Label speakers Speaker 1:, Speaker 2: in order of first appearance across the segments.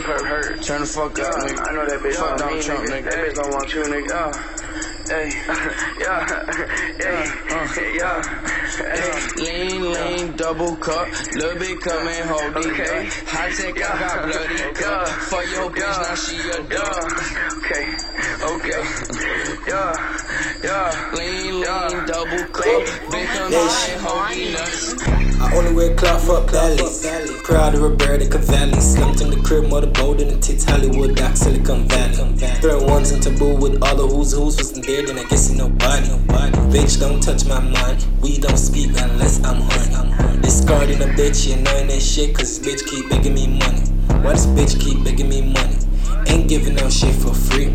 Speaker 1: a perp hurt.
Speaker 2: Turn the fuck up, nigga.
Speaker 1: I know that bitch
Speaker 2: Fuck
Speaker 1: want
Speaker 2: Donald
Speaker 1: me,
Speaker 2: Trump,
Speaker 1: nigga.
Speaker 2: nigga.
Speaker 1: That bitch don't want you, nigga.
Speaker 2: Yeah. Hey,
Speaker 1: Yeah, yeah, yeah, uh. yeah.
Speaker 2: lean, lean, double cup, little bit coming, hold it
Speaker 1: Okay.
Speaker 2: up. High tech, I got bloody
Speaker 1: Yeah.
Speaker 2: cup. For your bitch, now she a
Speaker 1: Yeah,
Speaker 2: dog.
Speaker 1: okay, okay. Yeah, yeah.
Speaker 2: Lean,
Speaker 1: Yeah.
Speaker 2: lean, double cup, been coming, hold it nuts.
Speaker 3: I only wear cloth for bellies. Proud of Roberto Cavalli. Slumped in the crib, more the bold in the tits, Hollywood, Doc, Silicon Valley. Throwing ones in taboo with all the who's who's wasn't there, then I guess you nobody. Nobody bitch, don't touch my mind. We don't speak unless I'm horny. Discarding a bitch, you knowing that shit, cause this bitch keep begging me money. Why this bitch keep begging me money? Ain't giving no shit for free.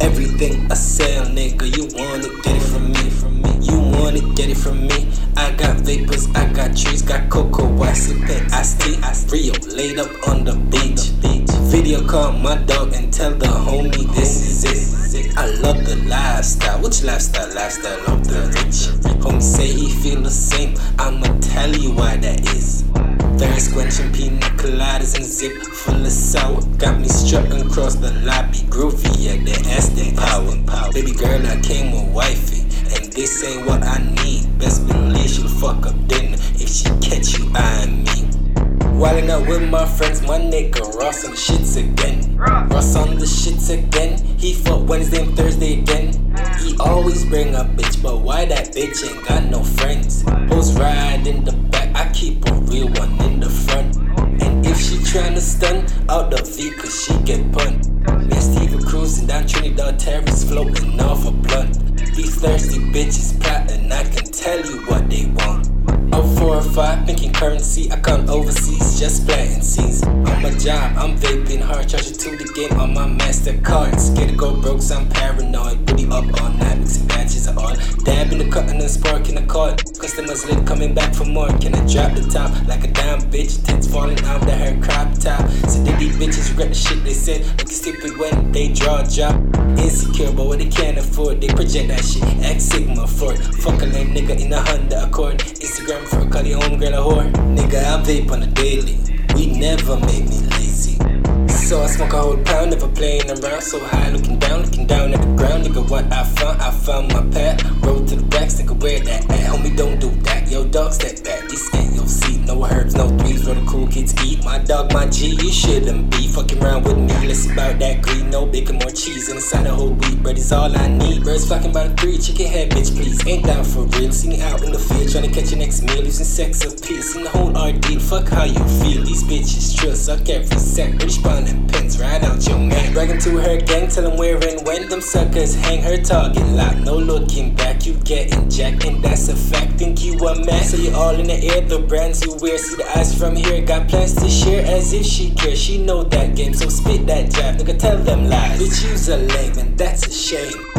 Speaker 3: Everything I sell, nigga, you wanna get it from me, from me. You wanna get it from me. I got vapors, I got trees, got cocoa, I sip it, I stay, I Rio, laid up on the beach. Video call my dog and tell the homie this is it. I love the lifestyle, which lifestyle? Lifestyle of the rich. Homie say he feel the same, I'ma tell you why that is. Thirst quenching pina coladas and zip full of sour. Got me strutting across the lobby, groovy, yeah, the ass that power. Baby girl, I came with wifey, and this ain't what I need. Best believe fuck up dinner if she catch you eyeing me. Wildin' out with my friends, my nigga Ross on the shits again. Ross on the shits again. He fuck Wednesday and Thursday again. He always bring a bitch, but why that bitch ain't got no friends? Hoes ride in the back, I keep a real one in the front. And if she tryna stun out the V, cause she get punt. Me and Steve are cruising down Trinidad Terrace, floating off a blunt. These thirsty bitches plotting, I can tell you what they want. Oh, four or five, thinking currency. I come overseas, just planting seeds. On my job, I'm vaping hard, charging to the game on my MasterCard. Scared to go broke, so I'm paranoid. Booty up all night, mixing batches of oil. Dabbing the cut and sparking the cord. Customers lit coming back for more. Can I drop the top like a damn bitch? Tits falling out of her crop top. So did these bitches regret the said? Looking stupid when they draw a drop. Insecure, but what they can't afford, they project that shit. X Sigma for it. Fuck a lame nigga in a Honda Accord. Instagram for a call your homegirl a whore. Nigga, I vape on a daily. We never make me lazy. So I smoke a whole pound, never playing around. So high, looking down, looking down at the ground. Nigga, what I found, I found my path. Roll to the racks, nigga, where that at? Homie, don't do that. Yo, dog, step back. This kids eat. My dog, my G, you shouldn't be fucking around with me. Less about that greed, no bacon, more cheese. Inside the whole wheat bread is all I need. Birds flocking by the three, chicken head, bitch, please. Ain't down for real. See me out in the field, trying to catch your next meal. Using sex appeal, seen the whole ordeal. Fuck how you feel. These bitches trust, suck every sec. British bond and ride out your man. Bragging to her gang, tell them where and when them suckers hang her target lock. No looking back, you getting jacked, and that's a fact. Think you a man, so you all in the air. The brands you wear, see the eyes from here. Got plans to share as if she cares. She know that game, so spit that jab. Nigga, tell them lies. Bitch, you's a lame, and that's a shame.